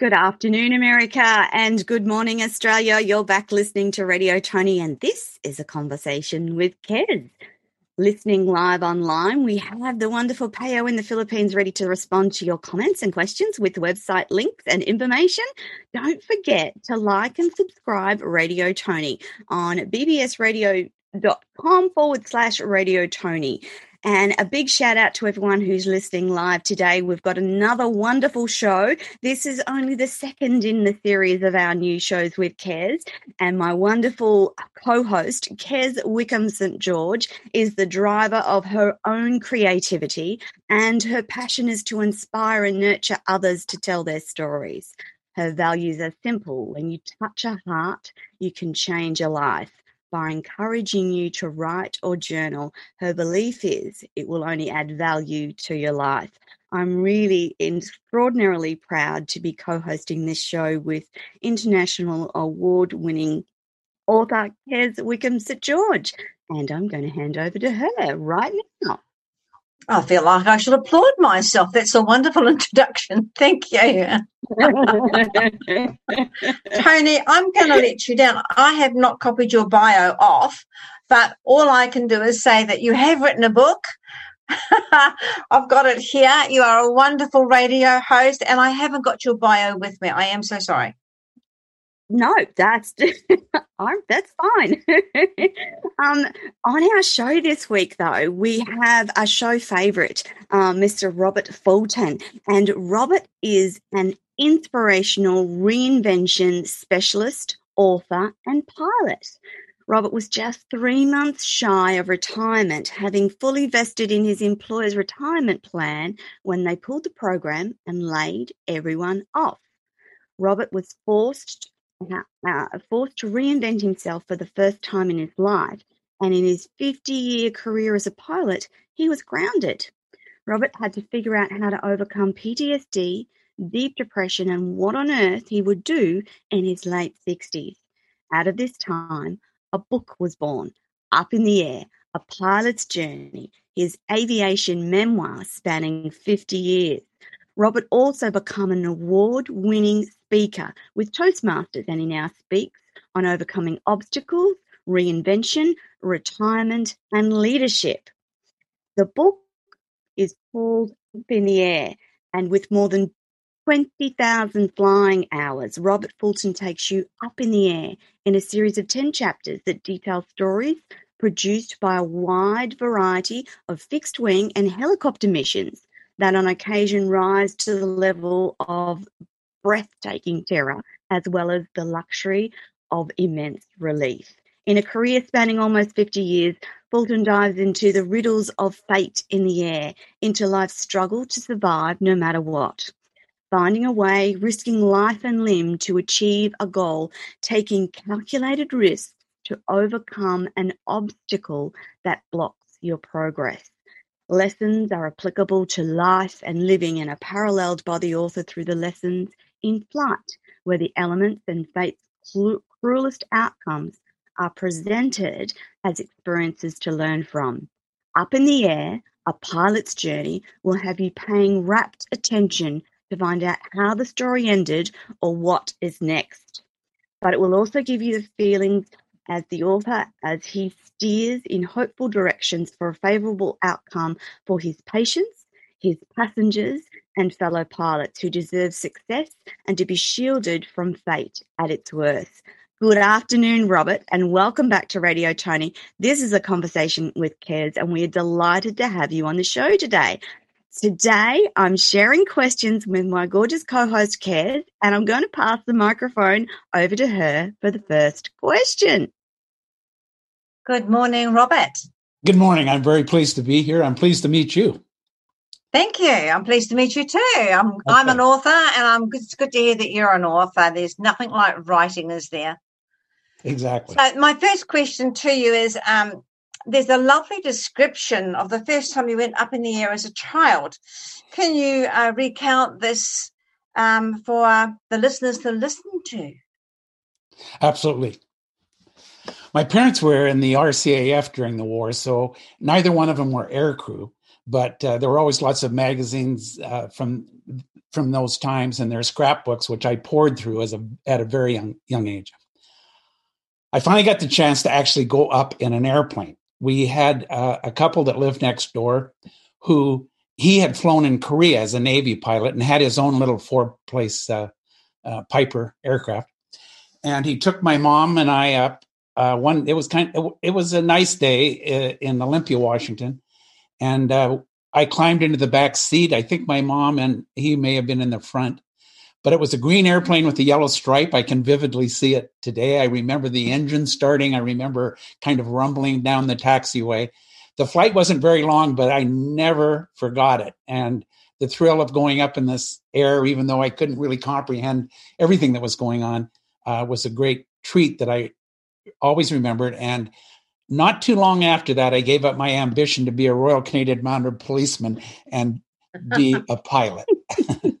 Good afternoon, America, and good morning, Australia. You're back listening to Radio Toni, and this is a conversation with Kez. Listening live online, we have the wonderful Pao in the Philippines ready to respond to your comments and questions with website links and information. Don't forget to like and subscribe Radio Toni on bbsradio.com forward slash Radio Toni. And a big shout out to everyone who's listening live today. We've got another wonderful show. This is only the second in the series of our new shows with Kez. And my wonderful co host, Kez Wickham St. George, is the driver of her own creativity. And her passion is to inspire and nurture others to tell their stories. Her values are simple. When you touch a heart, you can change a life by encouraging you to write or journal. Her belief is it will only add value to your life. I'm really extraordinarily proud to be co hosting this show with international award winning author Kez Wickham St. George. And I'm going to hand over to her right now. I feel like I should applaud myself. That's a wonderful introduction. Thank you. Toni, I'm going to let you down. I have not copied your bio off, but all I can do is say that you have written a book. I've got it here. You are a wonderful radio host, and I haven't got your bio with me. I am so sorry. No, that's that's fine. um, on our show this week, though, we have a show favorite, uh, Mr. Robert Fulton, and Robert is an inspirational reinvention specialist, author, and pilot. Robert was just three months shy of retirement, having fully vested in his employer's retirement plan when they pulled the program and laid everyone off. Robert was forced uh, forced to reinvent himself for the first time in his life, and in his 50 year career as a pilot, he was grounded. Robert had to figure out how to overcome PTSD, deep depression, and what on earth he would do in his late 60s. Out of this time, a book was born, Up in the Air, A Pilot's Journey, his aviation memoir spanning 50 years. Robert also became an award-winning speaker with Toastmasters and he now speaks on overcoming obstacles, reinvention, retirement, and leadership. The book is called Up in the Air, and with more than 20,000 flying hours, Robert Fulton takes you up in the air in a series of 10 chapters that detail stories produced by a wide variety of fixed wing and helicopter missions that on occasion rise to the level of breathtaking terror, as well as the luxury of immense relief. In a career spanning almost 50 years, Fulton dives into the riddles of fate in the air, into life's struggle to survive no matter what. Finding a way, risking life and limb to achieve a goal, taking calculated risks to overcome an obstacle that blocks your progress. Lessons are applicable to life and living and are paralleled by the author through the lessons in flight, where the elements and fate's cruelest outcomes are presented as experiences to learn from. Up in the air, a pilot's journey will have you paying rapt attention to find out how the story ended or what is next. But it will also give you the feelings as the author as he steers in hopeful directions for a favourable outcome for his patients, his passengers, and fellow pilots who deserve success and to be shielded from fate at its worst. Good afternoon, Robert, and welcome back to Radio Toni. This is a conversation with Kez, and we are delighted to have you on the show today. Today, I'm sharing questions with my gorgeous co host, Kez, and I'm going to pass the microphone over to her for the first question. Good morning, Robert. Good morning. I'm very pleased to be here. I'm pleased to meet you. Thank you. I'm pleased to meet you too. I'm okay. I'm an author, and I'm it's good to hear that you're an author. There's nothing like writing, is there? Exactly. So my first question to you is: um, There's a lovely description of the first time you went up in the air as a child. Can you uh, recount this um, for the listeners to listen to? Absolutely. My parents were in the RCAF during the war, so neither one of them were aircrew. But uh, there were always lots of magazines uh, from from those times and their scrapbooks, which I poured through as a at a very young young age. I finally got the chance to actually go up in an airplane. We had uh, a couple that lived next door who he had flown in Korea as a Navy pilot and had his own little four place uh, uh, Piper aircraft. And he took my mom and I up. Uh, one, it was kind. Of, it was a nice day uh, in Olympia, Washington, and uh, I climbed into the back seat. I think my mom and he may have been in the front, but it was a green airplane with a yellow stripe. I can vividly see it today. I remember the engine starting. I remember kind of rumbling down the taxiway. The flight wasn't very long, but I never forgot it. And the thrill of going up in this air, even though I couldn't really comprehend everything that was going on, uh, was a great treat that I always remembered. And not too long after that, I gave up my ambition to be a Royal Canadian Mounted Policeman and be a pilot.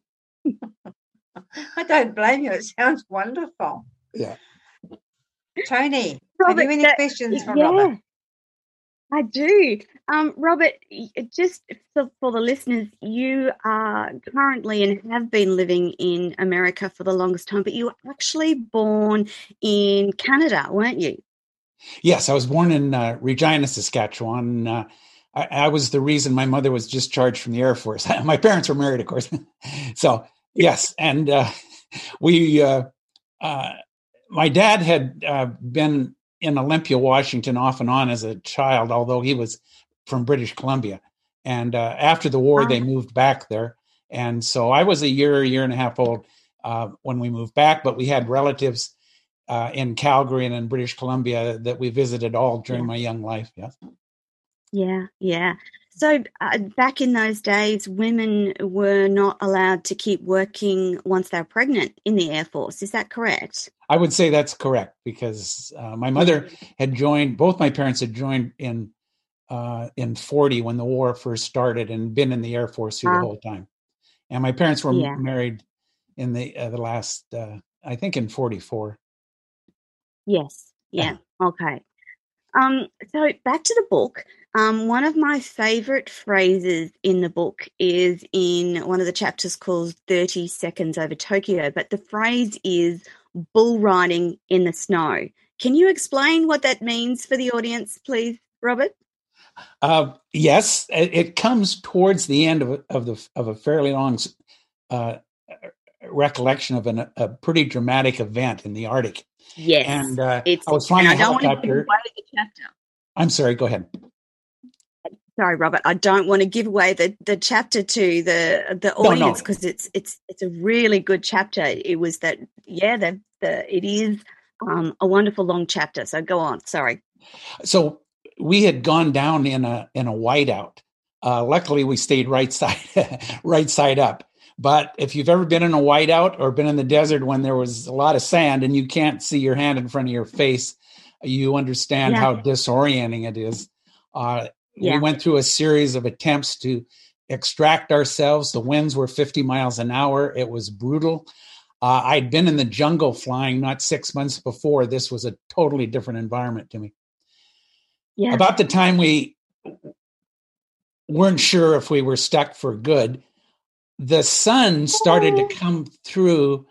I don't blame you. It sounds wonderful. Yeah. Toni, Robert, have you any that, questions for yeah, Robert? I do. Um, Robert, just for, the listeners, you are currently and have been living in America for the longest time, but you were actually born in Canada, weren't you? Yes, I was born in uh, Regina, Saskatchewan. Uh, I, I, was the reason my mother was discharged from the Air Force. my parents were married, of course. so yes, and uh, we, uh, uh, my dad had uh, been in Olympia, Washington, off and on as a child, although he was from British Columbia. And after the war, they moved back there, and so I was a year, year and a half old when we moved back. But we had relatives uh, in Calgary and in British Columbia that we visited all during yeah. my young life. Yes. Yeah, yeah. So uh, back in those days, women were not allowed to keep working once they were pregnant in the Air Force. Is that correct? I would say that's correct because uh, my mother had joined. Both my parents had joined in uh, in forty when the war first started, and been in the Air Force through the ah. whole time. And my parents were yeah. married in the uh, the last, uh, I think, in forty four. Yes. Yeah. Okay. Um, so back to the book. Um, one of my favorite phrases in the book is in one of the chapters called 30 Seconds Over Tokyo, but the phrase is bull riding in the snow. Can you explain what that means for the audience, please, Robert? Uh, yes, it comes towards the end of, of the of a fairly long uh, recollection of an, a pretty dramatic event in the Arctic. Yes, and uh, it's, I was flying a helicopter. I'm sorry. Go ahead. Sorry, Robert. I don't want to give away the, the chapter to the the audience because no, no. it's it's it's a really good chapter. It was that yeah the the it is um, a wonderful long chapter. So go on. Sorry. So we had gone down in a in a whiteout. Uh, luckily, we stayed right side right side up. But if you've ever been in a whiteout or been in the desert when there was a lot of sand and you can't see your hand in front of your face, you understand yeah. how disorienting it is. Uh, yeah. We went through a series of attempts to extract ourselves. The winds were 50 miles an hour. It was brutal. Uh, I'd been in the jungle flying not six months before. This was a totally different environment to me. Yeah. About the time we weren't sure if we were stuck for good, the sun started to come through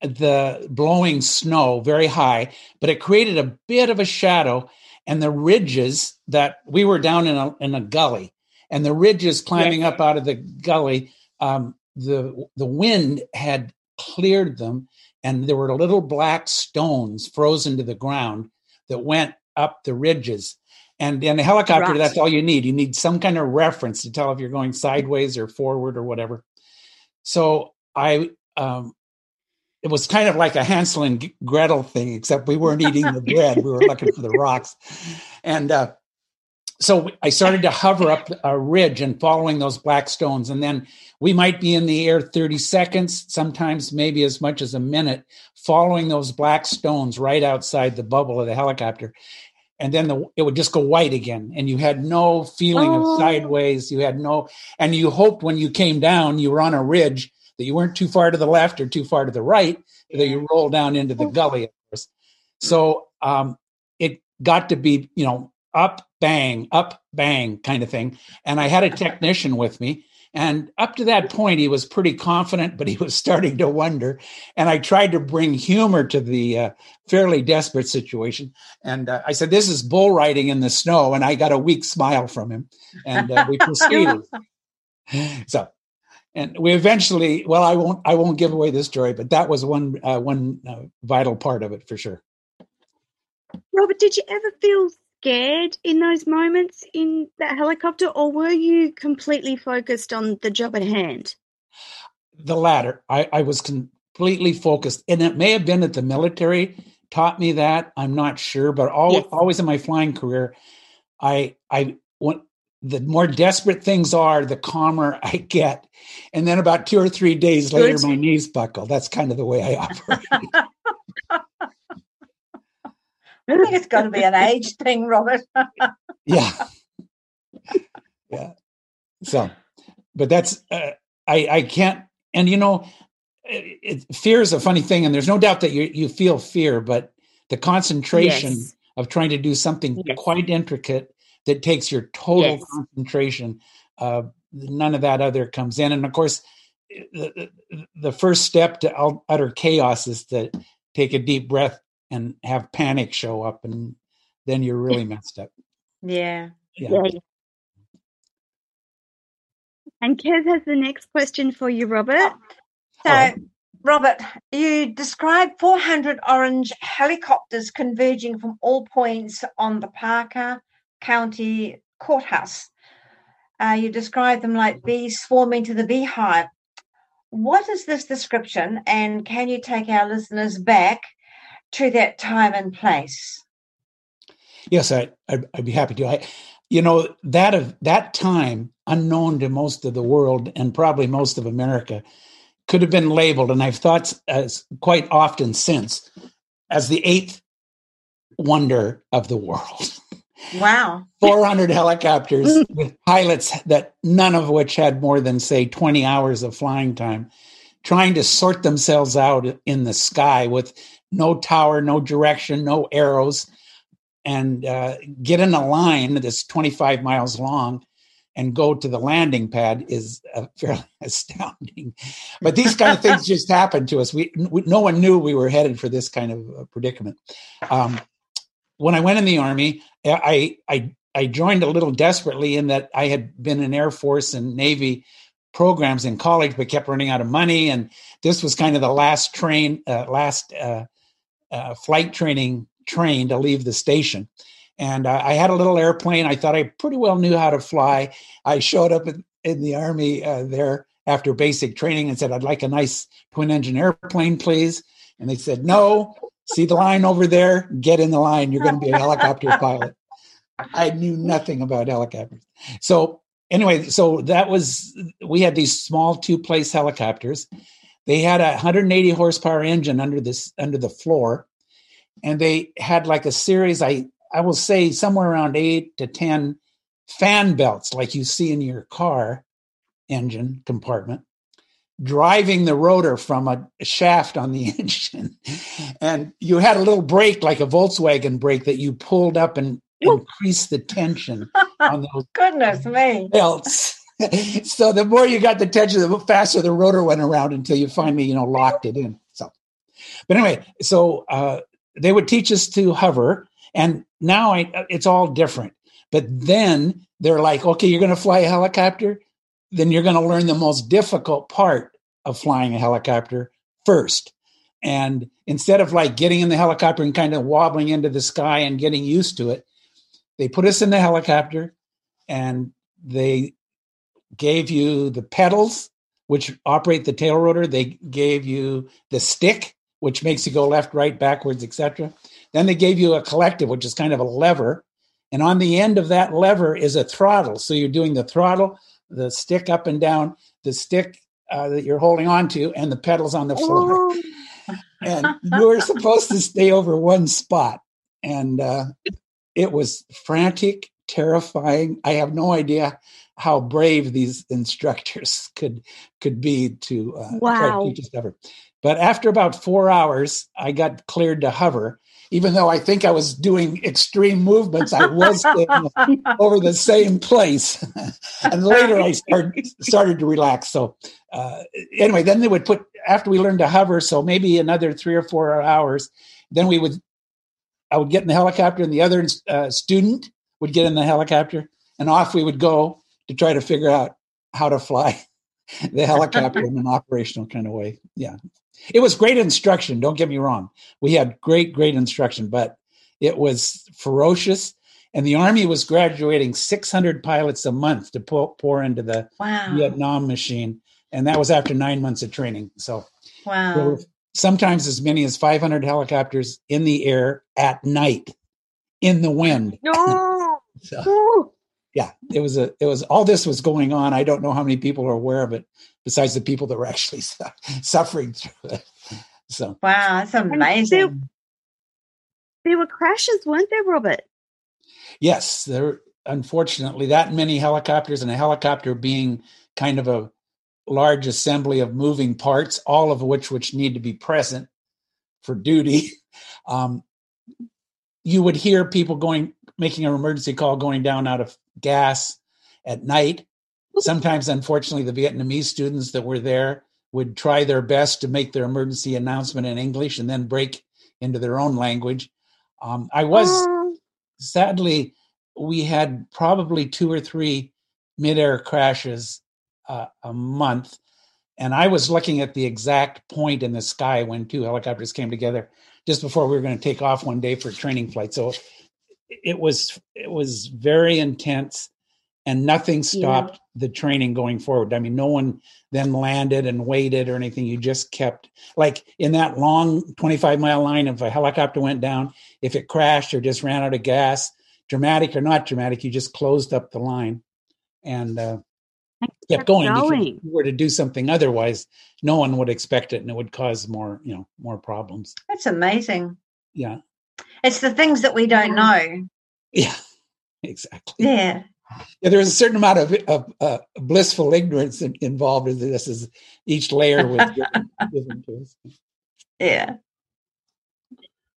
the blowing snow very high, but it created a bit of a shadow. And the ridges that we were down in a, in a gully, and the ridges climbing up out of the gully, um, the the wind had cleared them, and there were little black stones frozen to the ground that went up the ridges. And in a helicopter, right. that's all you need. You need some kind of reference to tell if you're going sideways or forward or whatever. So I, um, it was kind of like a Hansel and Gretel thing, except we weren't eating the bread; we were looking for the rocks. And uh, so I started to hover up a ridge and following those black stones, and then we might be in the air 30 seconds, sometimes maybe as much as a minute, following those black stones right outside the bubble of the helicopter and then the, it would just go white again and you had no feeling oh. of sideways you had no and you hoped when you came down you were on a ridge that you weren't too far to the left or too far to the right that you roll down into the gully of course so um, it got to be, you know, up, bang, up, bang kind of thing. And I had a technician with me. And up to that point, he was pretty confident, but he was starting to wonder. And I tried to bring humor to the uh, fairly desperate situation. And uh, I said, This is bull riding in the snow. And I got a weak smile from him. And uh, we proceeded. so, and we eventually, well, I won't, I won't give away the story, but that was one, uh, one uh, vital part of it for sure. Robert, did you ever feel scared in those moments in that helicopter, or were you completely focused on the job at hand? The latter. I, I was completely focused, and it may have been that the military taught me that. I'm not sure, but always, yes. always in my flying career, I I when the more desperate things are, the calmer I get. And then about two or three days later, Good. my knees buckle. That's kind of the way I operate. I think it's got to be an age thing, Robert. yeah. Yeah. So, but that's, uh, I, I can't, and you know, it, it, fear is a funny thing, and there's no doubt that you, you feel fear, but the concentration yes. of trying to do something yes. quite intricate that takes your total yes. concentration, uh, none of that other comes in. And of course, the, the first step to utter chaos is to take a deep breath and have panic show up and then you're really messed up. Yeah. Yeah. yeah. And Kez has the next question for you, Robert. So, Robert, you described 400 orange helicopters converging from all points on the Parker County Courthouse. Uh, you describe them like bees swarming to the beehive. What is this description, and can you take our listeners back to that time and place? Yes, I, I'd, I'd be happy to. I, you know, that of that time, unknown to most of the world and probably most of America, could have been labeled, and I've thought as quite often since, as the eighth wonder of the world. Wow. 400 helicopters with pilots that none of which had more than, say, 20 hours of flying time, trying to sort themselves out in the sky with no tower, no direction, no arrows, and uh, get in a line that's 25 miles long and go to the landing pad is uh, fairly astounding. But these kind of things just happened to us. We, we, no one knew we were headed for this kind of uh, predicament. Um, when I went in the army, I, I I joined a little desperately in that I had been in Air Force and Navy programs in college, but kept running out of money. And this was kind of the last train, uh, last uh, uh, flight training train to leave the station. And I had a little airplane. I thought I pretty well knew how to fly. I showed up in, in the Army uh, there after basic training and said, I'd like a nice twin engine airplane, please. And they said, No, see the line over there? Get in the line. You're going to be a helicopter pilot. I knew nothing about helicopters. So, anyway, so that was, we had these small two place helicopters they had a 180 horsepower engine under this under the floor, and they had like a series. I I will say somewhere around eight to ten fan belts, like you see in your car engine compartment, driving the rotor from a shaft on the engine. And you had a little brake, like a Volkswagen brake, that you pulled up and increased the tension on those goodness me belts. so the more you got the tension, the faster the rotor went around until you finally, you know, locked it in. So, but anyway, so uh, they would teach us to hover, and now I, it's all different. But then they're like, okay, you're going to fly a helicopter, then you're going to learn the most difficult part of flying a helicopter first. And instead of like getting in the helicopter and kind of wobbling into the sky and getting used to it, they put us in the helicopter and they gave you the pedals, which operate the tail rotor. They gave you the stick, which makes you go left, right, backwards, etc. Then they gave you a collective, which is kind of a lever. And on the end of that lever is a throttle. So you're doing the throttle, the stick up and down, the stick uh, that you're holding on to, and the pedals on the floor. Oh. and you were supposed to stay over one spot. And uh, it was frantic, terrifying. I have no idea how brave these instructors could could be to uh, wow. try to teach us hover. But after about four hours, I got cleared to hover, even though I think I was doing extreme movements, I was over the same place. and later I started, started to relax. So, uh, anyway, then they would put, after we learned to hover, so maybe another three or four hours, then we would, I would get in the helicopter and the other uh, student would get in the helicopter and off we would go to try to figure out how to fly the helicopter in an operational kind of way. Yeah. It was great instruction. Don't get me wrong. We had great, great instruction, but it was ferocious. And the Army was graduating 600 pilots a month to pour, pour into the wow. Vietnam machine. And that was after nine months of training. So, wow. sometimes as many as 500 helicopters in the air at night in the wind. No. so, yeah, it was a, it was all this was going on. I don't know how many people are aware of it besides the people that were actually suffering through it. So wow, that's amazing. There, there, were crashes, weren't there, Robert? Yes, there. Unfortunately, that many helicopters and a helicopter being kind of a large assembly of moving parts, all of which which need to be present for duty. Um, you would hear people going making an emergency call going down out of gas at night Sometimes, unfortunately, the Vietnamese students that were there would try their best to make their emergency announcement in English and then break into their own language. Um, I was sadly, we had probably two or three midair crashes uh, a month. And I was looking at the exact point in the sky when two helicopters came together just before we were going to take off one day for a training flight. So it was it was very intense and nothing stopped yeah. the training going forward. I mean, no one then landed and waited or anything. You just kept like in that long 25 mile line, if a helicopter went down, if it crashed or just ran out of gas, dramatic or not dramatic, you just closed up the line and uh, kept going. going. If you were to do something otherwise, no one would expect it and it would cause more, you know, more problems. That's amazing. Yeah. It's the things that we don't know. Yeah, exactly. Yeah yeah, there's a certain amount of, of uh, blissful ignorance in, involved in this as each layer was given, given to us. Yeah.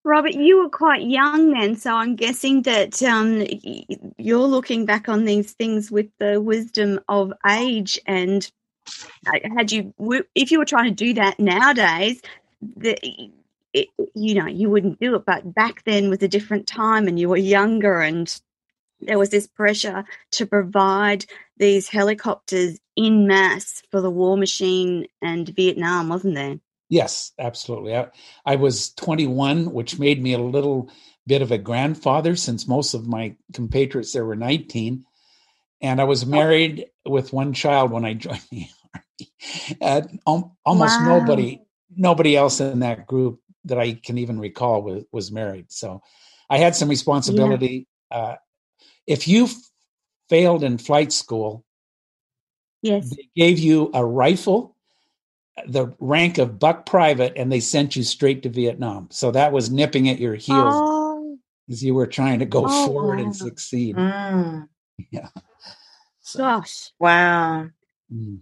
Robert, you were quite young then, so I'm guessing that um, you're looking back on these things with the wisdom of age. And uh, had you, if you were trying to do that nowadays, the, it, you know, you wouldn't do it. But back then was a different time, and you were younger, and there was this pressure to provide these helicopters in mass for the war machine and Vietnam, wasn't there? Yes, absolutely. I, I, was 21, which made me a little bit of a grandfather since most of my compatriots there were 19. And I was married oh. with one child when I joined the army. Uh, almost wow. nobody, nobody else in that group that I can even recall was, was married. So I had some responsibility. Yeah. Uh, if you failed in flight school, yes, they gave you a rifle, the rank of buck private, and they sent you straight to Vietnam. So that was nipping at your heels oh. as you were trying to go oh, forward wow. and succeed. Mm. Yeah. So, Gosh. Wow. Mm.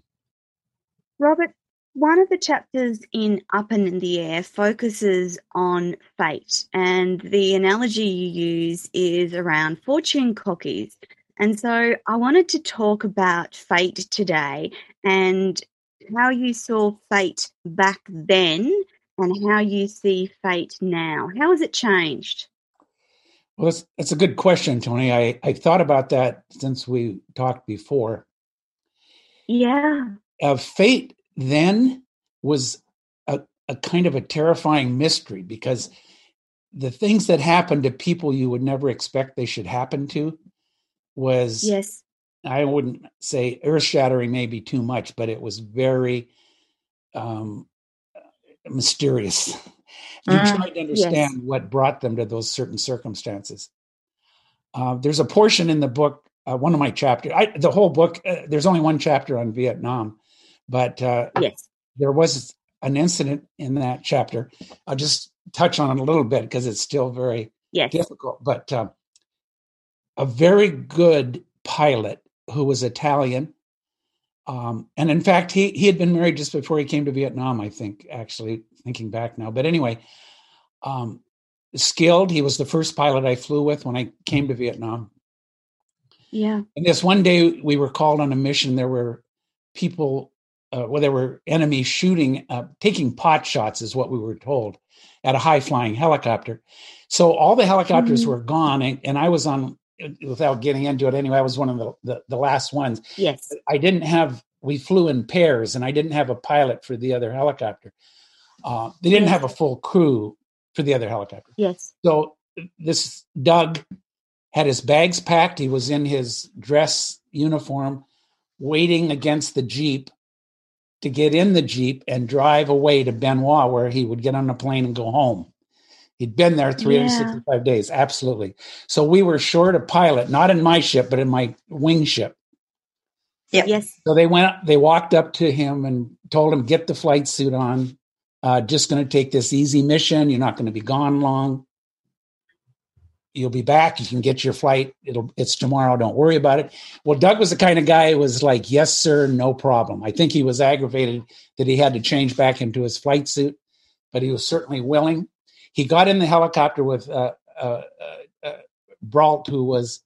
Robert, one of the chapters in Up and in the Air focuses on fate, and the analogy you use is around fortune cookies. And so I wanted to talk about fate today and how you saw fate back then and how you see fate now. How has it changed? Well, it's, it's a good question, Toni. I, I thought about that since we talked before. Yeah. Uh, fate then was a, a kind of a terrifying mystery because the things that happened to people you would never expect they should happen to was yes. I wouldn't say earth shattering maybe too much but it was very um mysterious. You uh, tried to understand yes. what brought them to those certain circumstances. Uh, there's a portion in the book uh, one of my chapters the whole book uh, there's only one chapter on vietnam but uh, yes, there was an incident in that chapter. I'll just touch on it a little bit because it's still very yes. difficult. But uh, a very good pilot who was Italian. Um, and in fact, he, he had been married just before he came to Vietnam, I think, actually, thinking back now. But anyway, um, skilled. He was the first pilot I flew with when I came to Vietnam. Yeah. And this one day we were called on a mission. There were people, uh, well, there were enemies shooting, uh, taking pot shots, is what we were told, at a high flying helicopter. So all the helicopters Mhm. were gone, and, and I was on. Without getting into it anyway, I was one of the, the, the last ones. Yes. I didn't have. We flew in pairs, and I didn't have a pilot for the other helicopter. Uh, they didn't Yes. have a full crew for the other helicopter. Yes. So this Doug had his bags packed. He was in his dress uniform, waiting against the Jeep to get in the Jeep and drive away to Bien Hoa, where he would get on a plane and go home. He'd been there 365 days. Absolutely. So we were short a pilot, not in my ship, but in my wing ship. Yep. Yes. So they went, they walked up to him and told him, get the flight suit on. Uh, just going to take this easy mission. You're not going to be gone long. You'll be back. You can get your flight. It'll, it's tomorrow. Don't worry about it. Well, Doug was the kind of guy who was like, yes, sir, no problem. I think he was aggravated that he had to change back into his flight suit, but he was certainly willing. He got in the helicopter with uh, uh, uh, uh, Brault, who was,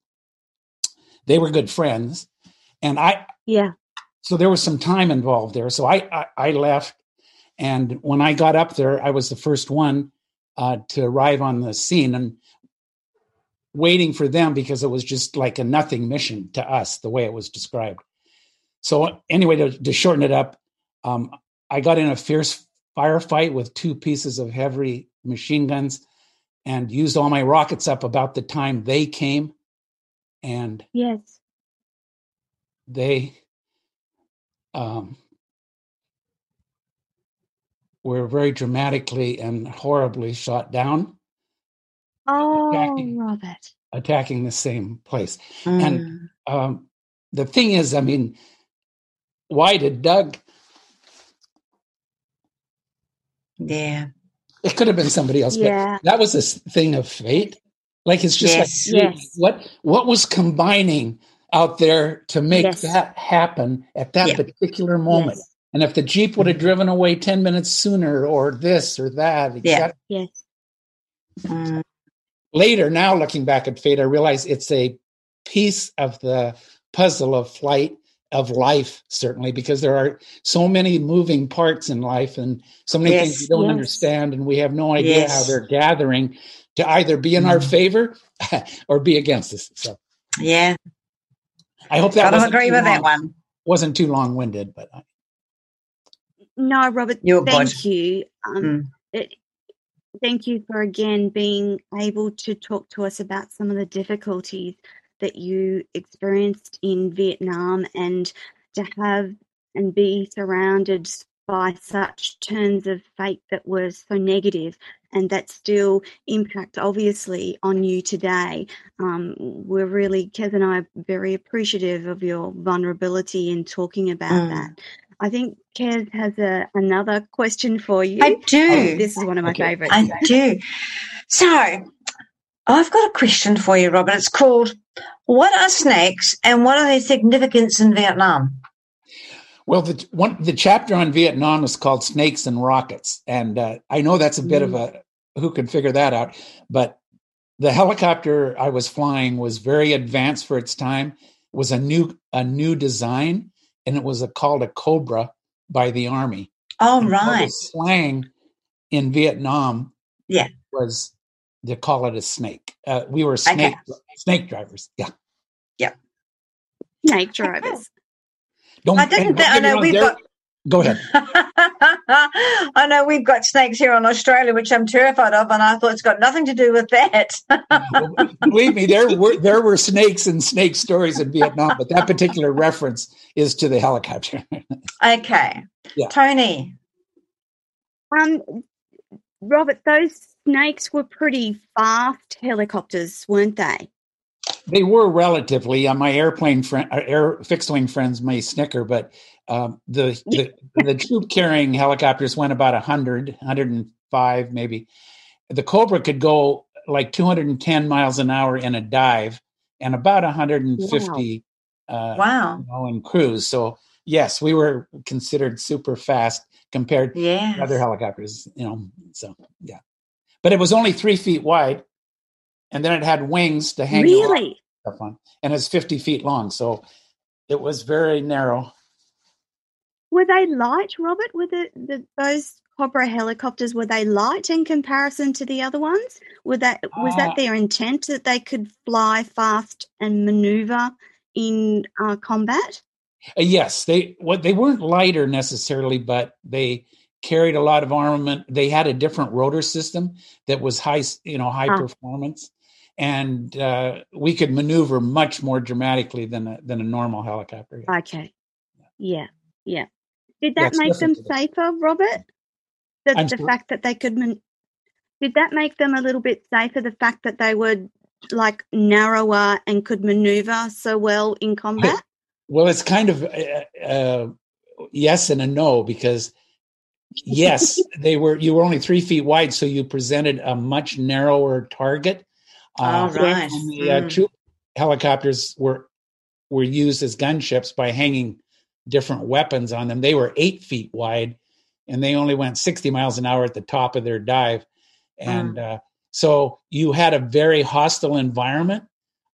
they were good friends. And I, Yeah. so there was some time involved there. So I, I, I left, and when I got up there, I was the first one uh, to arrive on the scene and waiting for them because it was just like a nothing mission to us, the way it was described. So anyway, to, to shorten it up, um, I got in a fierce firefight with two pieces of heavy machine guns and used all my rockets up about the time they came and Yes. they um, were very dramatically and horribly shot down, Oh, Attacking. Robert. attacking the same place. Mm. And um, the thing is, I mean, why did Doug? yeah. It could have been somebody else, Yeah. but that was a s- thing of fate. Like it's just Yes. like Yes. what what was combining out there to make Yes. that happen at that Yeah. particular moment. And if the Jeep would have driven away 10 minutes sooner or this or that, Yeah. Yes. Mm. Later now looking back at fate i realize it's a piece of the puzzle of flight of life certainly because there are so many moving parts in life and so many Yes, things we don't yes. understand and we have no idea Yes. how they're gathering to either be in our Mm. favor or be against us so Yeah. i hope that I don't wasn't agree too with that long- one. wasn't too long-winded but I- No, Robert, You're thank good. you. Um, Mm. it, thank you for again being able to talk to us about some of the difficulties that you experienced in Vietnam and to have and be surrounded by such turns of fate that were so negative and that still impact obviously on you today. Um, we're really, Kez and I are very appreciative of your vulnerability in talking about Mm. that. I think Kez has a, another question for you. I do. Oh, this is one of my Okay. favorites. I do. So, I've got a question for you, Robert. It's called What are snakes and what are their significance in Vietnam? well the one the chapter on vietnam is called snakes and rockets and uh, i know that's a bit of a who could figure that out but the helicopter i was flying was very advanced for its time was a new a new design and it was a, called a cobra by the army Oh, And all the right. slang in vietnam Yeah. was to call it a snake uh, we were snake snake drivers yeah Yeah. Snake drivers. don't, I didn't and think- I don't get me know we've there- got- go ahead I know we've got snakes here in Australia, which I'm terrified of, and I thought it's got nothing to do with that. Believe me, there were there were snakes and snake stories in Vietnam, but that particular reference is to the helicopter. okay. Yeah. Toni. Um, Robert, those snakes were pretty fast helicopters, weren't they? they were relatively. Uh, my airplane friend, uh, air fixed wing friends may snicker, but um, the the, the troop carrying helicopters went about 100, 105 maybe. The Cobra could go like 210 miles an hour in a dive, and about 150 uh, Wow. you know, in cruise. So yes, we were considered super fast compared Yeah. to other helicopters. You know, so yeah. but it was only three feet wide, and then it had wings to hang really stuff on, and it's fifty feet long. So it was very narrow. Were they light, Robert? Were the, the those Cobra helicopters were they light in comparison to the other ones? Were that was Uh, that their intent that they could fly fast and maneuver in uh, combat? Uh, yes, they what they weren't lighter necessarily, but they carried a lot of armament. They had a different rotor system that was high, you know, high Ah. performance, and uh, we could maneuver much more dramatically than a, than a normal helicopter. Okay, yeah, yeah. Did that it's make them safer, Robert? The, the sorry? fact that they could did that make them a little bit safer? The fact that they were like narrower and could maneuver so well in combat. Well, it's kind of uh, uh, yes and a no because yes, they were. You were only three feet wide, so you presented a much narrower target. Uh, right. the uh, Mm. troop helicopters were were used as gunships by hanging different weapons on them. They were eight feet wide, and they only went sixty miles an hour at the top of their dive, and uh, so you had a very hostile environment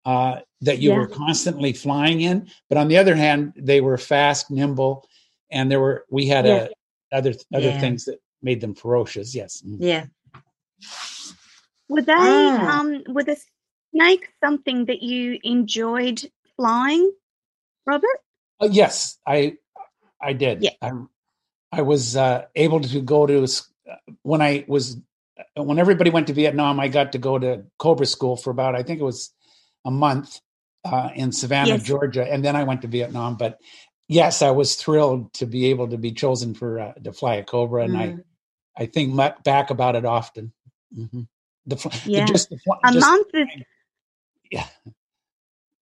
uh, that you Yeah. were constantly flying in. But on the other hand, they were fast, nimble, and there were we had Yeah. a, other other Yeah. things that made them ferocious. Yes. Mm. Yeah. Were they Ah. um were the snakes something that you enjoyed flying, Robert? Uh, yes, I I did. Yeah. I I was uh, able to go to s- when I was when everybody went to Vietnam. I got to go to Cobra School for about I think it was a month uh, in Savannah, Yes. Georgia, and then I went to Vietnam. But yes, I was thrilled to be able to be chosen for uh, to fly a Cobra, and Mm. I I think back about it often. hmm The, fl- the- just the, fl- A just- month is Yeah.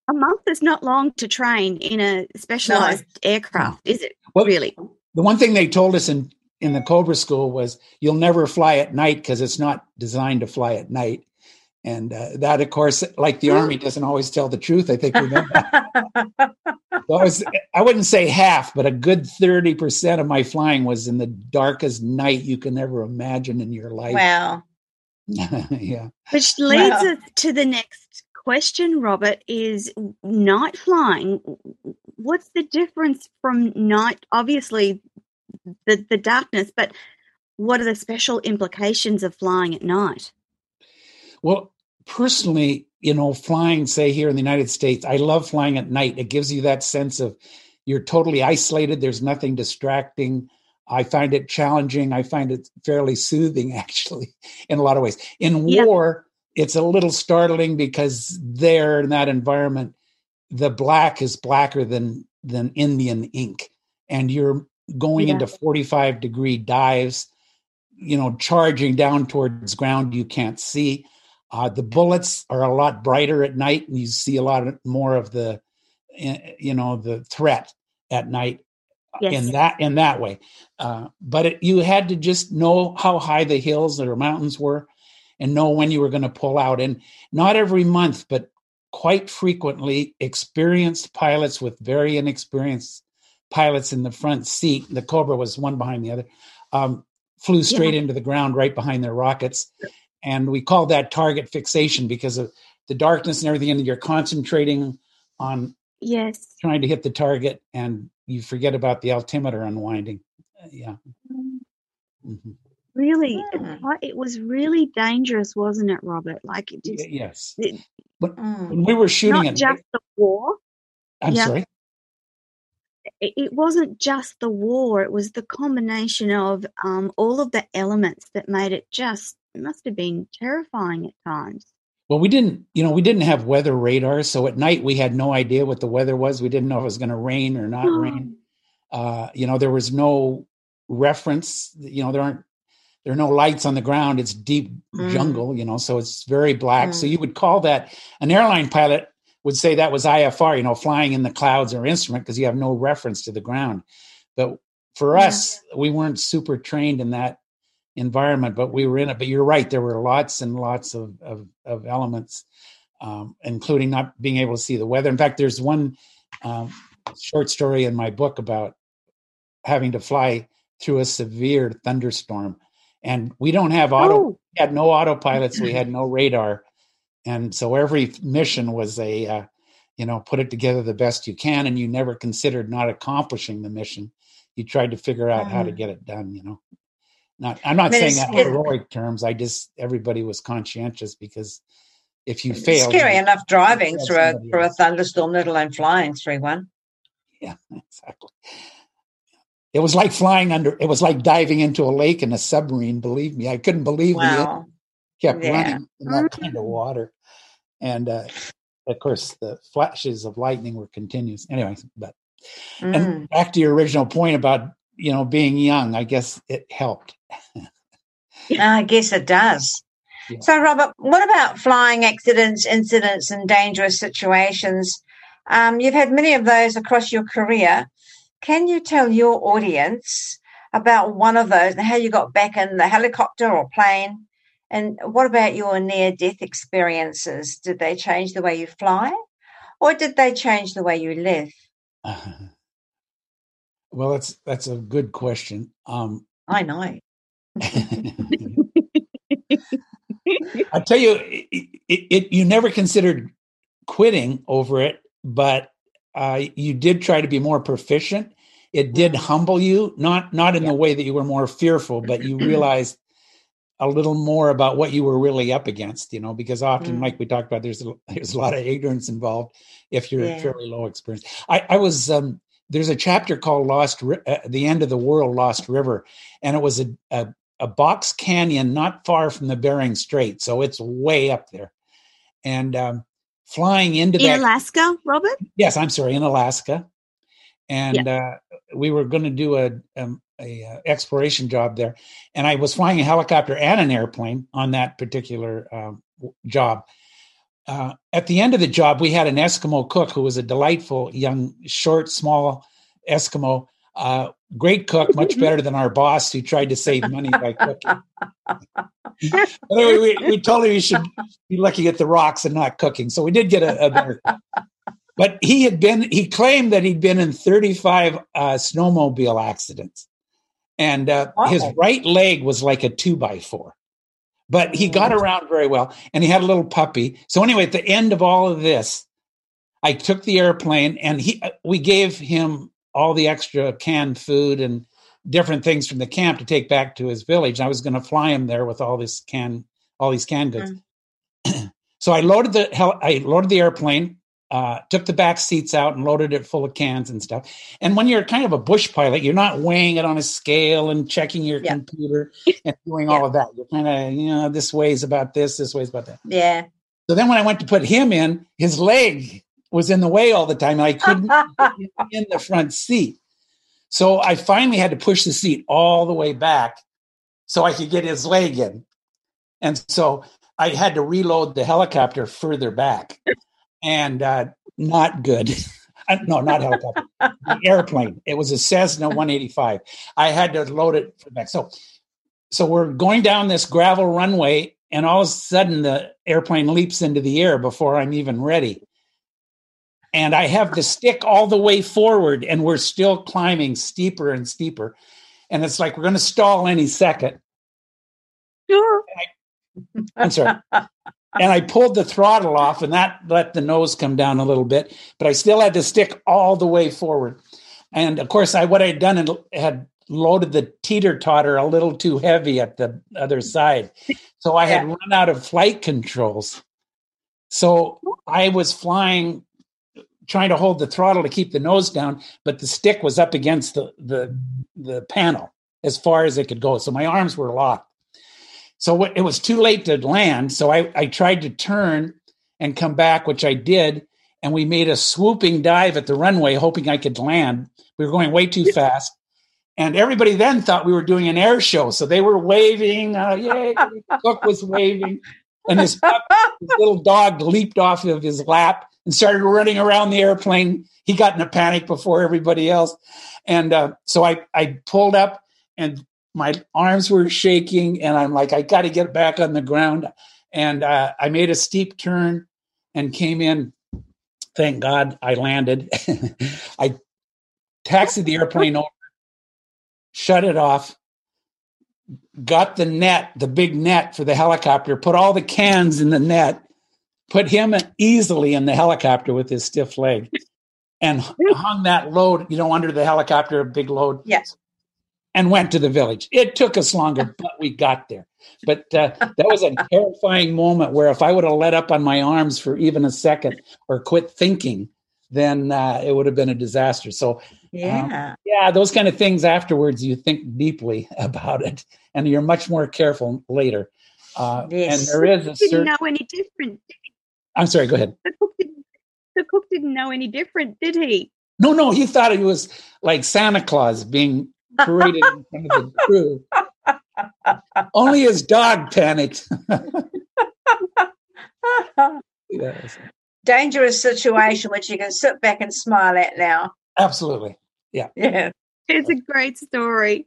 A month is not long to train in a specialized aircraft, is it? Well, Really? The one thing they told us in in the Cobra school was you'll never fly at night because it's not designed to fly at night. And uh, that, of course, like the army, doesn't always tell the truth. I think we know that. Was, I wouldn't say half, but a good thirty percent of my flying was in the darkest night you can ever imagine in your life. wow. Yeah. Which leads Wow. us to the next question, Robert, is night flying. What's the difference from night? Obviously, the, the darkness, but what are the special implications of flying at night? Well, personally, you know, flying, say here in the United States, I love flying at night. It gives you that sense of you're totally isolated. There's nothing distracting. I find it challenging. I find it fairly soothing, actually, in a lot of ways. In Yeah. war, it's a little startling because there in that environment, the black is blacker than than Indian ink, and you're going Yeah. into 45 degree dives, you know, charging down towards ground you can't see. Uh, the bullets are a lot brighter at night, and you see a lot more of the, eh, you know, the threat at night Yes. in that in that way. Uh, but it, you had to just know how high the hills or mountains were, and know when you were going to pull out. And not every month, but quite frequently, experienced pilots with very inexperienced pilots in the front seat. The Cobra was one behind the other. Um, flew straight into the ground right behind their rockets, and we call that target fixation because of the darkness and everything, and you're concentrating on Yes. trying to hit the target and you forget about the altimeter unwinding. Uh, yeah. Mhm. Really, Hmm. it, it was really dangerous, wasn't it, Robert? Like it just, Yes. it, Mm. When we were shooting not it, just the war. I'm yeah. sorry. It, it wasn't just the war. It was the combination of um, all of the elements that made it just. It must have been terrifying at times. Well, we didn't, you know, we didn't have weather radar, so at night we had no idea what the weather was. We didn't know if it was going to rain or not rain. Uh, you know, there was no reference. You know, there aren't there are no lights on the ground. It's deep Mm. jungle. You know, so it's very black. So Mm. you would call that an airline pilot would say that was IFR. You know, flying in the clouds or instrument because you have no reference to the ground. But for Yeah. us, we weren't super trained in that environment, but we were in it. But you're right, there were lots and lots of of, of elements, um, including not being able to see the weather. In fact, there's one um, short story in my book about having to fly through a severe thunderstorm, and we don't have auto. Oh. We had no autopilots. we had no radar, and so every mission was a, uh, you know, put it together the best you can, and you never considered not accomplishing the mission. You tried to figure out how to mm. get it done. You know, not I'm not saying that in heroic terms. I just everybody was conscientious because if you fail, scary enough driving through a through a thunderstorm, let alone flying through one. Yeah, exactly. It was like flying under. It was like diving into a lake in a submarine. Believe me, I couldn't believe wow. the kept yeah. running in that kind of water, and uh, of course the flashes of lightning were continuous. Anyway, but mm. and back to your original point about you know being young, I guess it helped. I guess it does. Yeah. So, Robert, what about flying accidents, incidents, and dangerous situations? Um, you've had many of those across your career. Can you tell your audience about one of those and how you got back in the helicopter or plane? And what about your near death experiences? Did they change the way you fly or did they change the way you live? Uh, well, that's that's a good question. Um, I know. I tell you, it, it, it, you never considered quitting over it, but uh, you did try to be more proficient. It did humble you, not not in yeah. the way that you were more fearful, but you realized a little more about what you were really up against. You know, because often, mm. like we talked about, there's a, there's a lot of ignorance involved if you're yeah. fairly low experience. I, I was um, there's a chapter called Lost, uh, the end of the world, Lost River, and it was a, a a box canyon not far from the Bering Strait, so it's way up there. And um, flying into in that, Alaska, Robert. Yes, I'm sorry, in Alaska, and yeah. uh, we were going to do a, um, a, a uh, exploration job there, and I was flying a helicopter and an airplane on that particular um, job. Uh, at the end of the job, we had an Eskimo cook who was a delightful young, short, small Eskimo uh, great cook, much better than our boss who tried to save money by cooking. anyway, we, we told him he should be looking at the rocks and not cooking. So we did get a, a better. But he had been, he claimed that he'd been in 35 uh, snowmobile accidents. And uh, wow. his right leg was like a two by four. But he got around very well and he had a little puppy. So, anyway, at the end of all of this, I took the airplane and he, uh, we gave him all the extra canned food and different things from the camp to take back to his village. I was going to fly him there with all this can, all these canned goods. Mm. so I loaded the hell, I loaded the airplane, uh, took the back seats out and loaded it full of cans and stuff. And when you're kind of a bush pilot, you're not weighing it on a scale and checking your yeah. computer and doing yeah. all of that. You're kind of, you know, this weighs about this, this weighs about that. Yeah. So then when I went to put him in, his leg was in the way all the time. I couldn't get in the front seat. So I finally had to push the seat all the way back so I could get his leg in. And so I had to reload the helicopter further back and uh, not good. no, not helicopter, the airplane. It was a Cessna 185. I had to load it back. So, so we're going down this gravel runway, and all of a sudden the airplane leaps into the air before I'm even ready and I have the stick all the way forward, and we're still climbing steeper and steeper. And it's like we're going to stall any second. Sure. I, am sorry. and I pulled the throttle off, and that let the nose come down a little bit, but I still had the stick all the way forward. And of course, I what I had done and had loaded the teeter totter a little too heavy at the other side, so I had yeah. run out of flight controls. So I was flying trying to hold the throttle to keep the nose down, but the stick was up against the the the panel as far as it could go. So my arms were locked. So it was too late to land. So I, I tried to turn and come back, which I did. And we made a swooping dive at the runway, hoping I could land. We were going way too fast. And everybody then thought we were doing an air show. So they were waving. Uh, yay. The cook was waving. And this, this little dog leaped off of his lap and started running around the airplane. He got in a panic before everybody else. And uh, so I, I pulled up and my arms were shaking. And I'm like, I got to get back on the ground. And uh, I made a steep turn and came in. Thank God I landed. I taxied the airplane over, shut it off, got the net, the big net for the helicopter, put all the cans in the net, put him easily in the helicopter with his stiff leg, and hung that load, you know, under the helicopter, a big load. Yes. And went to the village. It took us longer, but we got there. But uh, that was a terrifying moment where if I would have let up on my arms for even a second or quit thinking, then uh, it would have been a disaster. So, yeah, um, yeah, those kind of things afterwards, you think deeply about it, and you're much more careful later. Uh, yes. And there is a certain. Didn't know any different. I'm sorry. Go ahead. The cook, didn't, the cook didn't know any different, did he? No, no. He thought it was like Santa Claus being paraded in front of the crew. Only his dog panicked. yes. Dangerous situation which you can sit back and smile at now. Absolutely. Yeah. Yeah. It's a great story.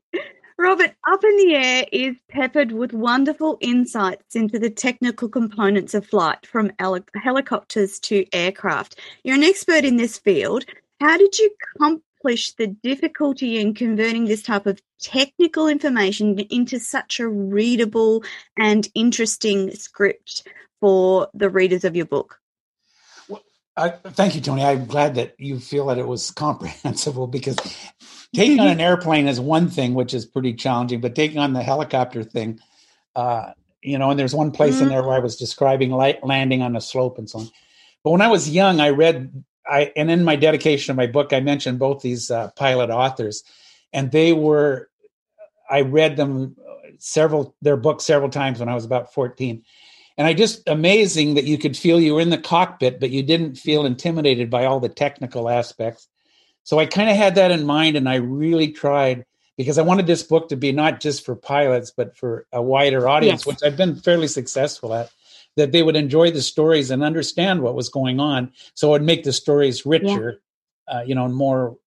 Robert, Up in the Air is peppered with wonderful insights into the technical components of flight from helicopters to aircraft. You're an expert in this field. How did you accomplish the difficulty in converting this type of technical information into such a readable and interesting script for the readers of your book? Thank you, Toni. I'm glad that you feel that it was comprehensible because taking on an airplane is one thing, which is pretty challenging, but taking on the helicopter thing, uh, you know, and there's one place mm-hmm. in there where I was describing light landing on a slope and so on. But when I was young, I read, I and in my dedication of my book, I mentioned both these uh, pilot authors, and they were, I read them several their books several times when I was about 14. And I just amazing that you could feel you were in the cockpit, but you didn't feel intimidated by all the technical aspects. So I kind of had that in mind, and I really tried because I wanted this book to be not just for pilots, but for a wider audience, yes. which I've been fairly successful at. That they would enjoy the stories and understand what was going on, so it would make the stories richer, yeah. uh, you know, more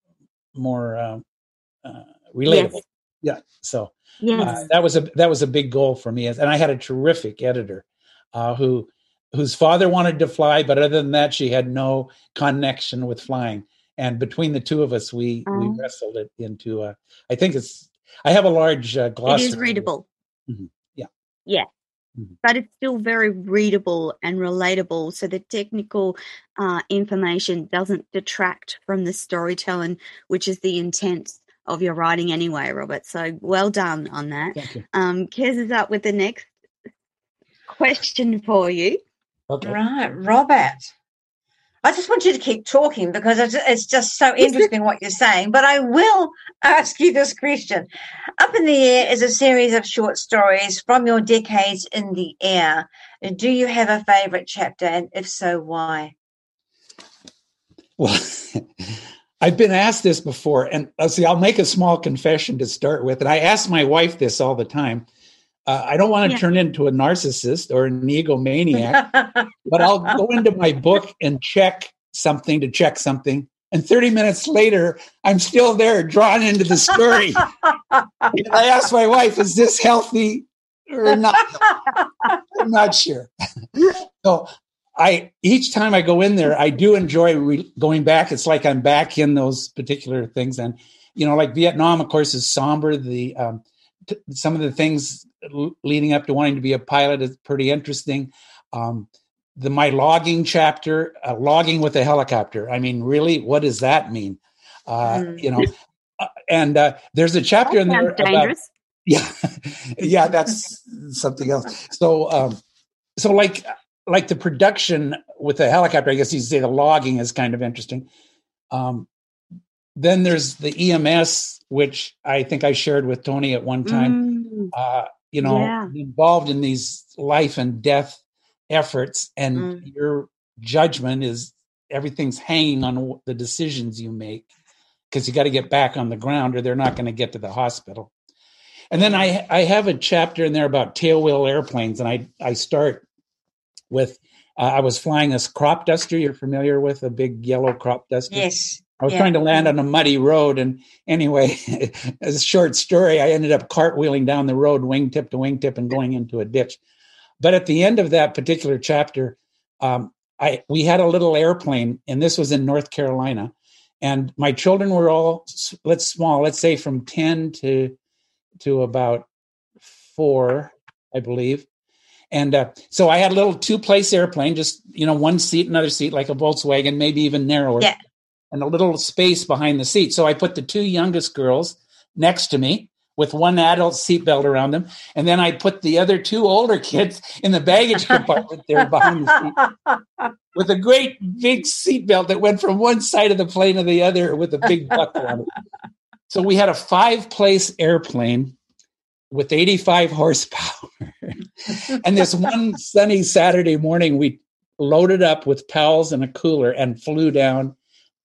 more uh, uh, relatable. Yes. Yeah. So uh, yes. that was a that was a big goal for me, and I had a terrific editor uh, who whose father wanted to fly, but other than that, she had no connection with flying and between the two of us, we um, we oh. wrestled it into. A, I think it's. I have a large uh, glossary. It is readable. Mm-hmm. Yeah. Yeah. Mm-hmm. But it's still very readable and relatable, so the technical uh, information doesn't detract from the storytelling, which is the intent of your writing anyway, Robert. So well done on that. Thank you. Um, Kez is up with the next question for you. Okay. Right, Robert. I just want you to keep talking because it's just so interesting what you're saying. But I will ask you this question. Up in the Air is a series of short stories from your decades in the air. Do you have a favorite chapter? And if so, why? Well, I've been asked this before. And I'll uh, see, I'll make a small confession to start with. And I ask my wife this all the time. Uh, I don't want to yeah. turn into a narcissist or an egomaniac, but I'll go into my book and check something to check something. And 30 minutes later, I'm still there drawn into the story. and I ask my wife, is this healthy or not? I'm not sure. so I each time I go in there, I do enjoy re- going back. It's like I'm back in those particular things. And, you know, like Vietnam, of course, is somber. The um, t- some of the things leading up to wanting to be a pilot is pretty interesting. Um, the my logging chapter, uh, logging with a helicopter. I mean, really, what does that mean? Uh, mm. You know, uh, and uh, there's a chapter that in there dangerous. About, yeah, yeah, that's something else. So, um, so like like the production with the helicopter, I guess you say the logging is kind of interesting. Um, then there's the EMS, which I think I shared with Toni at one time. Mm. Uh, you know, yeah. involved in these life and death efforts, and mm. your judgment is everything's hanging on the decisions you make because you got to get back on the ground or they're not going to get to the hospital. And then I I have a chapter in there about tailwheel airplanes, and I I start with uh, I was flying a crop duster. You're familiar with a big yellow crop duster? Yes. I was yeah. trying to land on a muddy road, and anyway, as a short story, I ended up cartwheeling down the road, wingtip to wingtip, and going into a ditch. But at the end of that particular chapter, um, I we had a little airplane, and this was in North Carolina, and my children were all let's small, let's say from ten to to about four, I believe. And uh, so I had a little two place airplane, just, you know, one seat, another seat, like a Volkswagen, maybe even narrower. Yeah. And a little space behind the seat. So I put the two youngest girls next to me with one adult seatbelt around them. And then I put the other two older kids in the baggage compartment there behind the seat with a great big seatbelt that went from one side of the plane to the other with a big buckle on it. So we had a five place airplane with 85 horsepower. and this one sunny Saturday morning, we loaded up with towels and a cooler and flew down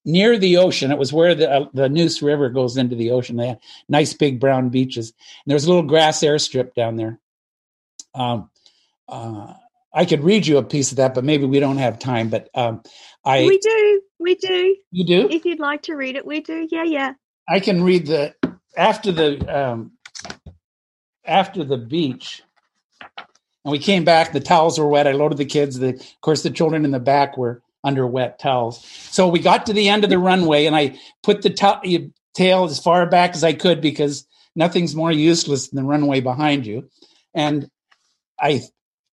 near the ocean. It was where the uh, the Neuse River goes into the ocean. They had nice big brown beaches. And there was a little grass airstrip down there. Um, uh, I could read you a piece of that, but maybe we don't have time. But um, I we do, we do. You do. If you'd like to read it, we do. Yeah, yeah. I can read the after the um, after the beach. And we came back. The towels were wet. I loaded the kids. The, of course, the children in the back were under wet towels. So we got to the end of the runway, and I put the tail as far back as I could because nothing's more useless than the runway behind you. And I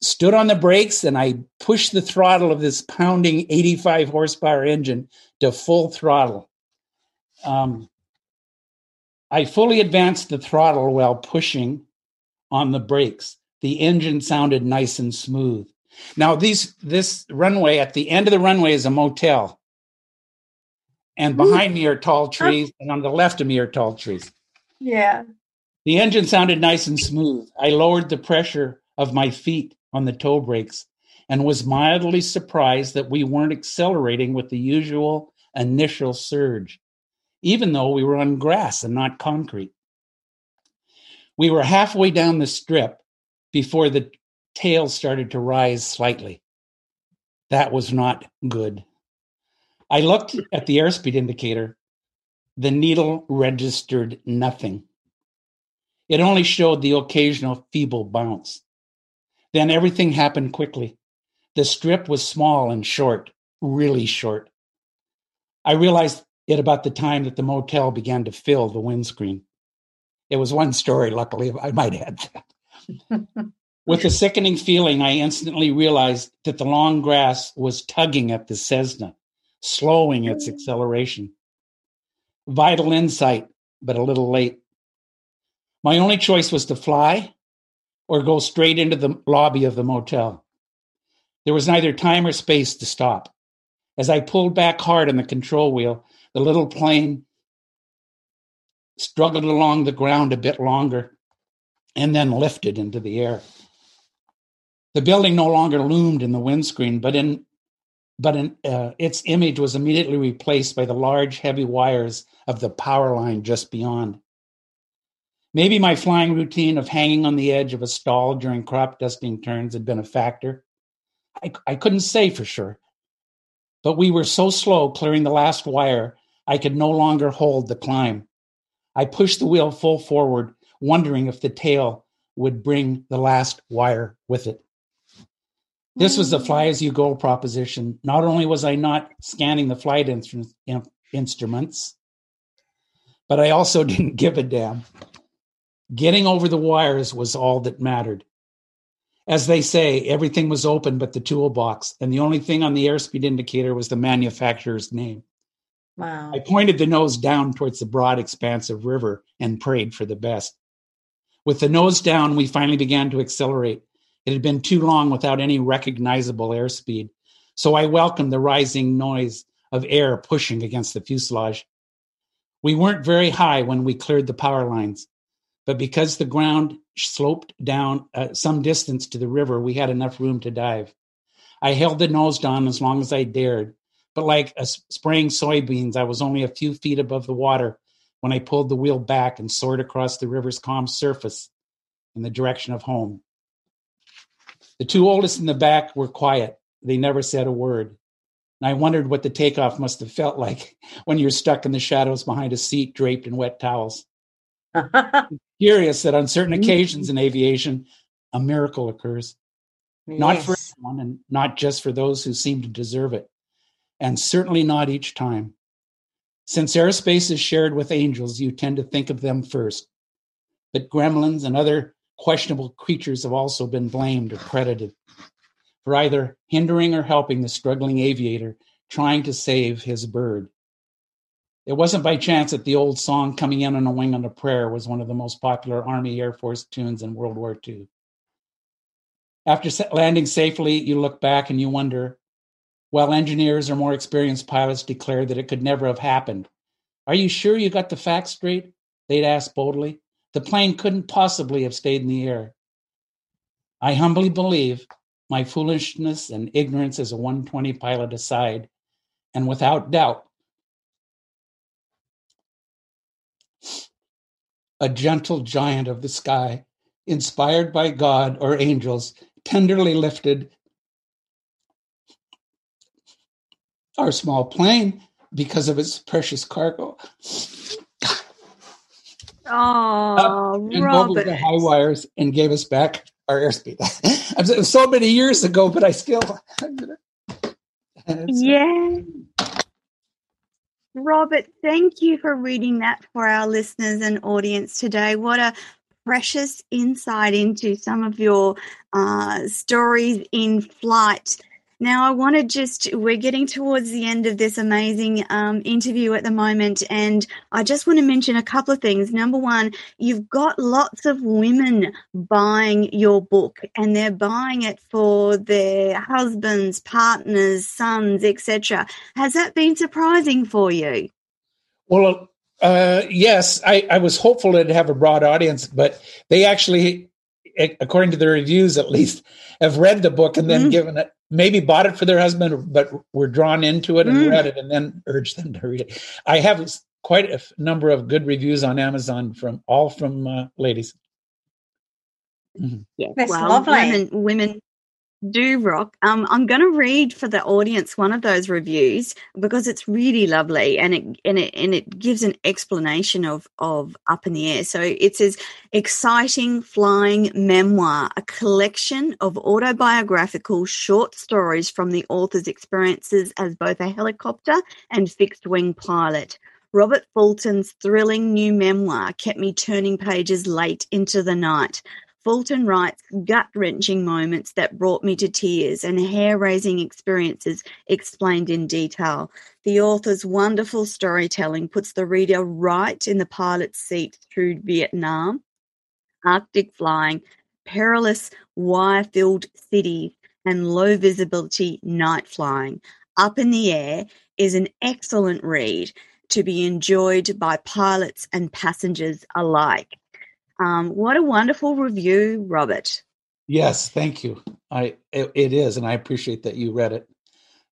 stood on the brakes and I pushed the throttle of this pounding 85 horsepower engine to full throttle. Um, I fully advanced the throttle while pushing on the brakes. The engine sounded nice and smooth. Now, these this runway at the end of the runway is a motel, and behind Ooh. me are tall trees, and on the left of me are tall trees. Yeah. The engine sounded nice and smooth. I lowered the pressure of my feet on the toe brakes and was mildly surprised that we weren't accelerating with the usual initial surge, even though we were on grass and not concrete. We were halfway down the strip before the tail started to rise slightly. That was not good. I looked at the airspeed indicator. The needle registered nothing. It only showed the occasional feeble bounce. Then everything happened quickly. The strip was small and short, really short. I realized it about the time that the motel began to fill the windscreen. It was one story, luckily, I might add that. With a sickening feeling, I instantly realized that the long grass was tugging at the Cessna, slowing its mm. acceleration. Vital insight, but a little late. My only choice was to fly or go straight into the lobby of the motel. There was neither time or space to stop. As I pulled back hard on the control wheel, the little plane struggled along the ground a bit longer and then lifted into the air. The building no longer loomed in the windscreen, but in but in, uh, its image was immediately replaced by the large, heavy wires of the power line just beyond. Maybe my flying routine of hanging on the edge of a stall during crop dusting turns had been a factor. I, I couldn't say for sure. But we were so slow clearing the last wire, I could no longer hold the climb. I pushed the wheel full forward, wondering if the tail would bring the last wire with it. This was the mm. fly as you go proposition. Not only was I not scanning the flight instruments, but I also didn't give a damn. Getting over the wires was all that mattered. As they say, everything was open but the toolbox, and the only thing on the airspeed indicator was the manufacturer's name. Wow. I pointed the nose down towards the broad expanse of river and prayed for the best. With the nose down, we finally began to accelerate. It had been too long without any recognizable airspeed, so I welcomed the rising noise of air pushing against the fuselage. We weren't very high when we cleared the power lines, but because the ground sloped down uh, some distance to the river, we had enough room to dive. I held the nose down as long as I dared, but like a spraying soybeans, I was only a few feet above the water when I pulled the wheel back and soared across the river's calm surface in the direction of home. The two oldest in the back were quiet. They never said a word. And I wondered what the takeoff must have felt like when you're stuck in the shadows behind a seat draped in wet towels. Curious that on certain mm-hmm. occasions in aviation, a miracle occurs. Yes. Not for everyone and not just for those who seem to deserve it and certainly not each time. Since airspace is shared with angels, you tend to think of them first. But gremlins and other questionable creatures have also been blamed or credited for either hindering or helping the struggling aviator trying to save his bird. It wasn't by chance that the old song Coming In on a Wing on a Prayer was one of the most popular Army Air Force tunes in World War II. After landing safely, you look back and you wonder, while engineers or more experienced pilots declare that it could never have happened. Are you sure you got the facts straight? They'd ask boldly. The plane couldn't possibly have stayed in the air. I humbly believe my foolishness and ignorance as a 120 pilot aside, and without doubt, a gentle giant of the sky, inspired by God or angels, tenderly lifted our small plane because of its precious cargo. Oh, and Robert. the high wires and gave us back our airspeed. it was so many years ago, but I still. yeah. Robert, thank you for reading that for our listeners and audience today. What a precious insight into some of your uh, stories in flight now, I want to just, we're getting towards the end of this amazing um, interview at the moment, and I just want to mention a couple of things. Number one, you've got lots of women buying your book, and they're buying it for their husbands, partners, sons, etc. Has that been surprising for you? Well, uh, yes, I, I was hopeful it'd have a broad audience, but they actually according to the reviews at least, have read the book and then mm. given it maybe bought it for their husband, but were drawn into it and mm. read it and then urged them to read it. I have quite a number of good reviews on Amazon from all from uh, ladies. Mm-hmm. Yeah, That's well, lovely. Women, women do rock. Um, I'm going to read for the audience one of those reviews because it's really lovely and it and it and it gives an explanation of of up in the air. So it says exciting flying memoir, a collection of autobiographical short stories from the author's experiences as both a helicopter and fixed wing pilot. Robert Fulton's thrilling new memoir kept me turning pages late into the night. Fulton writes gut wrenching moments that brought me to tears and hair raising experiences explained in detail. The author's wonderful storytelling puts the reader right in the pilot's seat through Vietnam, Arctic flying, perilous wire filled cities, and low visibility night flying. Up in the Air is an excellent read to be enjoyed by pilots and passengers alike. Um, what a wonderful review, Robert. Yes, thank you. I it, it is, and I appreciate that you read it.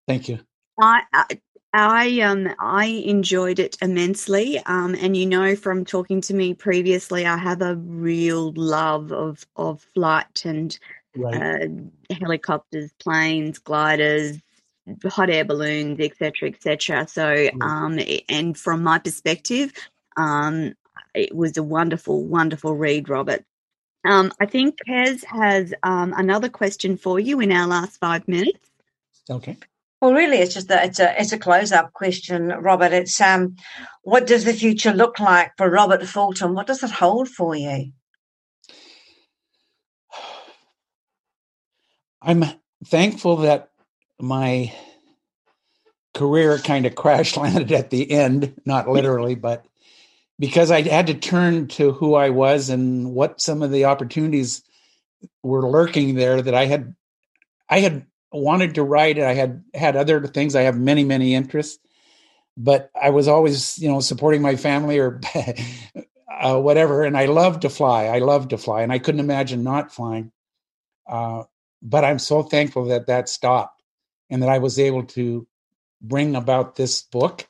Thank you. I, I I um I enjoyed it immensely. Um, and you know from talking to me previously, I have a real love of of flight and right. uh, helicopters, planes, gliders, hot air balloons, etc., etc. So, um, and from my perspective, um, it was a wonderful, wonderful read, Robert. Um, I think Kez has um, another question for you in our last five minutes. Okay. Well, really, it's just that it's a it's a close up question, Robert. It's um, what does the future look like for Robert Fulton? What does it hold for you? I'm thankful that my career kind of crash landed at the end, not literally, but because I had to turn to who I was and what some of the opportunities were lurking there that I had I had wanted to write. I had had other things. I have many many interests but I was always you know supporting my family or uh, whatever and I loved to fly. I loved to fly and I couldn't imagine not flying. Uh, but I'm so thankful that that stopped and that I was able to bring about this book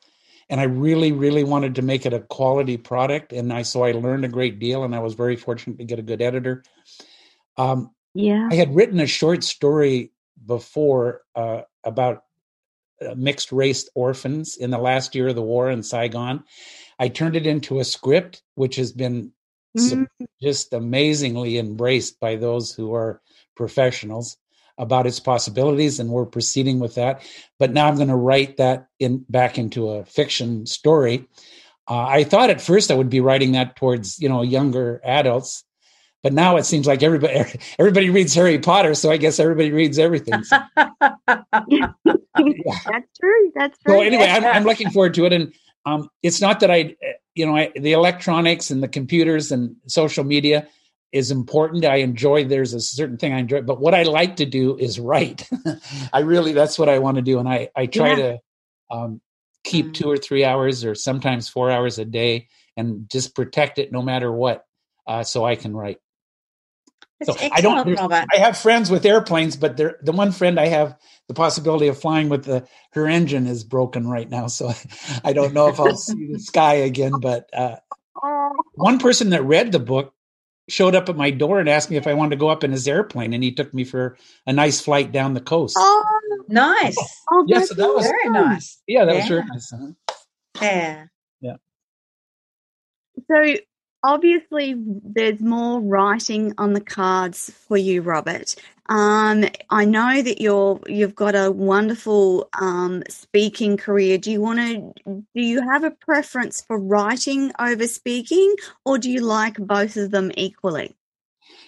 and I really, really wanted to make it a quality product. And I so I learned a great deal, and I was very fortunate to get a good editor. Um, yeah, I had written a short story before uh, about uh, mixed race orphans in the last year of the war in Saigon. I turned it into a script, which has been mm-hmm. just amazingly embraced by those who are professionals about its possibilities, and we're proceeding with that. But now I'm going to write that in back into a fiction story. Uh, I thought at first I would be writing that towards you know younger adults, but now it seems like everybody everybody reads Harry Potter, so I guess everybody reads everything. So, yeah. That's true. That's true. So anyway, I'm, I'm looking forward to it, and um, it's not that I, you know, I, the electronics and the computers and social media is important. I enjoy. There's a certain thing I enjoy, but what I like to do is write. I really that's what I want to do, and I I try yeah. to um, keep mm. two or three hours or sometimes four hours a day and just protect it no matter what, uh, so I can write. That's so I don't. I have friends with airplanes, but the one friend I have the possibility of flying with the her engine is broken right now, so I don't know if I'll see the sky again. But uh, one person that read the book showed up at my door and asked me if I wanted to go up in his airplane, and he took me for a nice flight down the coast. Oh, nice! Oh, yes, so that was very nice. Yeah, that yeah. was very nice. Huh? Yeah, yeah. So obviously there's more writing on the cards for you robert um, i know that you're you've got a wonderful um, speaking career. Do you want to do you have a preference for writing over speaking or do you like both of them equally?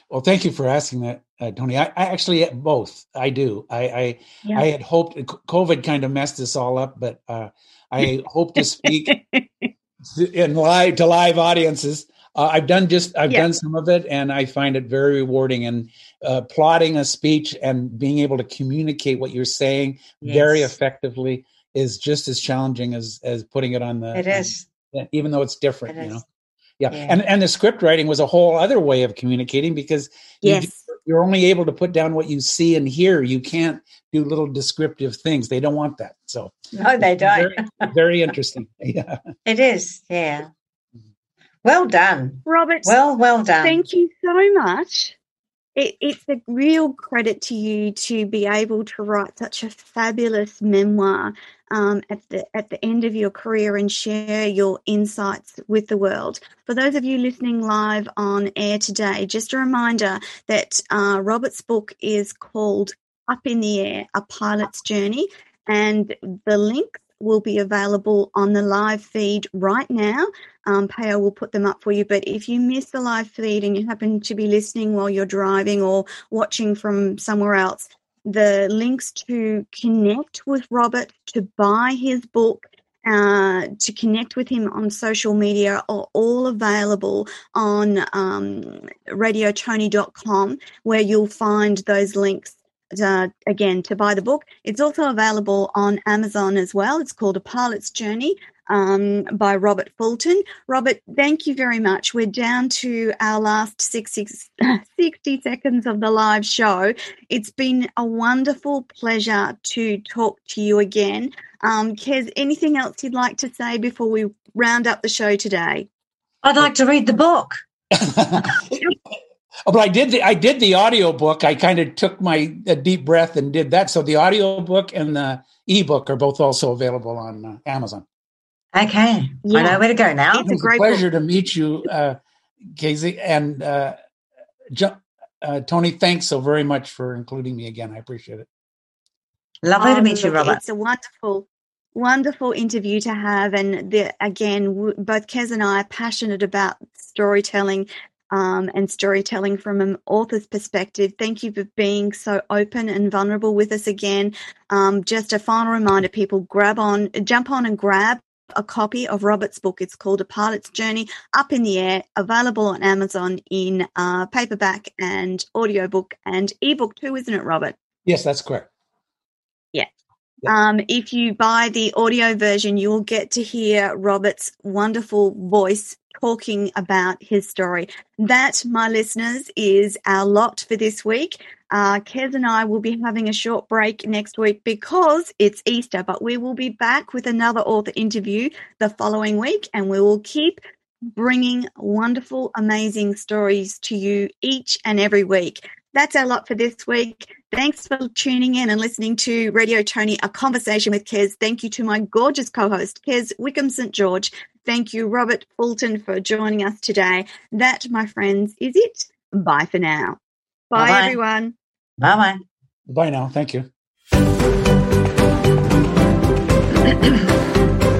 Well thank you for asking that uh, toni. I, I, actually both. I do. I I, yeah. I had hoped covid kind of messed this all up but uh, i hope to speak in live to live audiences. Uh, I've done just I've done some of it, and I find it very rewarding. And uh, plotting a speech and being able to communicate what you're saying yes. very effectively is just as challenging as as putting it on the. It is, um, even though it's different, it you know. Yeah. yeah. and and the script writing was a whole other way of communicating because yes. you, are only able to put down what you see and hear. You can't do little descriptive things. They don't want that. So no, they don't. Very, very interesting. Yeah, it is. Yeah. Well done. Robert. Well, well done. Thank you so much. It, it's a real credit to you to be able to write such a fabulous memoir um, at the at the end of your career and share your insights with the world. For those of you listening live on air today, just a reminder that uh, Robert's book is called "Up in the Air: A Pilot's Journey," and the link will be available on the live feed right now. Um, Pao will put them up for you. But if you miss the live feed and you happen to be listening while you're driving or watching from somewhere else, the links to connect with Robert, to buy his book, uh, to connect with him on social media are all available on um, radiotoni.com, where you'll find those links uh, again to buy the book. It's also available on Amazon as well. It's called A Pilot's Journey um, by Robert Fulton. Robert, thank you very much. We're down to our last six, six, 60 seconds of the live show. It's been a wonderful pleasure to talk to you again. Um, Kez, anything else you'd like to say before we round up the show today? I'd like to read the book. Oh, but I did the I did the audio book. I kind of took my a deep breath and did that. So the audio book and the ebook are both also available on uh, Amazon. Okay, yeah. I know where to go now. It's, it's a, a pleasure book. to meet you, uh, Casey and uh, jo- uh, Toni. Thanks so very much for including me again. I appreciate it. Lovely um, to meet you, Robert. It's a wonderful, wonderful interview to have, and the, again, both Kez and I are passionate about storytelling um, and storytelling from an author's perspective. Thank you for being so open and vulnerable with us again. Um, just a final reminder, people grab on, jump on and grab a copy of Robert's book. It's called A Pilot's Journey Up in the Air, available on Amazon in uh, paperback and audiobook and ebook too, isn't it, Robert? Yes, that's correct. Yeah. Um, if you buy the audio version, you'll get to hear Robert's wonderful voice talking about his story. That, my listeners, is our lot for this week. Uh, Kez and I will be having a short break next week because it's Easter, but we will be back with another author interview the following week and we will keep bringing wonderful, amazing stories to you each and every week. That's our lot for this week. Thanks for tuning in and listening to Radio Toni, a conversation with Kez. Thank you to my gorgeous co host, Kez Wickham St. George. Thank you, Robert Fulton, for joining us today. That, my friends, is it. Bye for now. Bye, Bye-bye. everyone. Bye bye. Bye now. Thank you.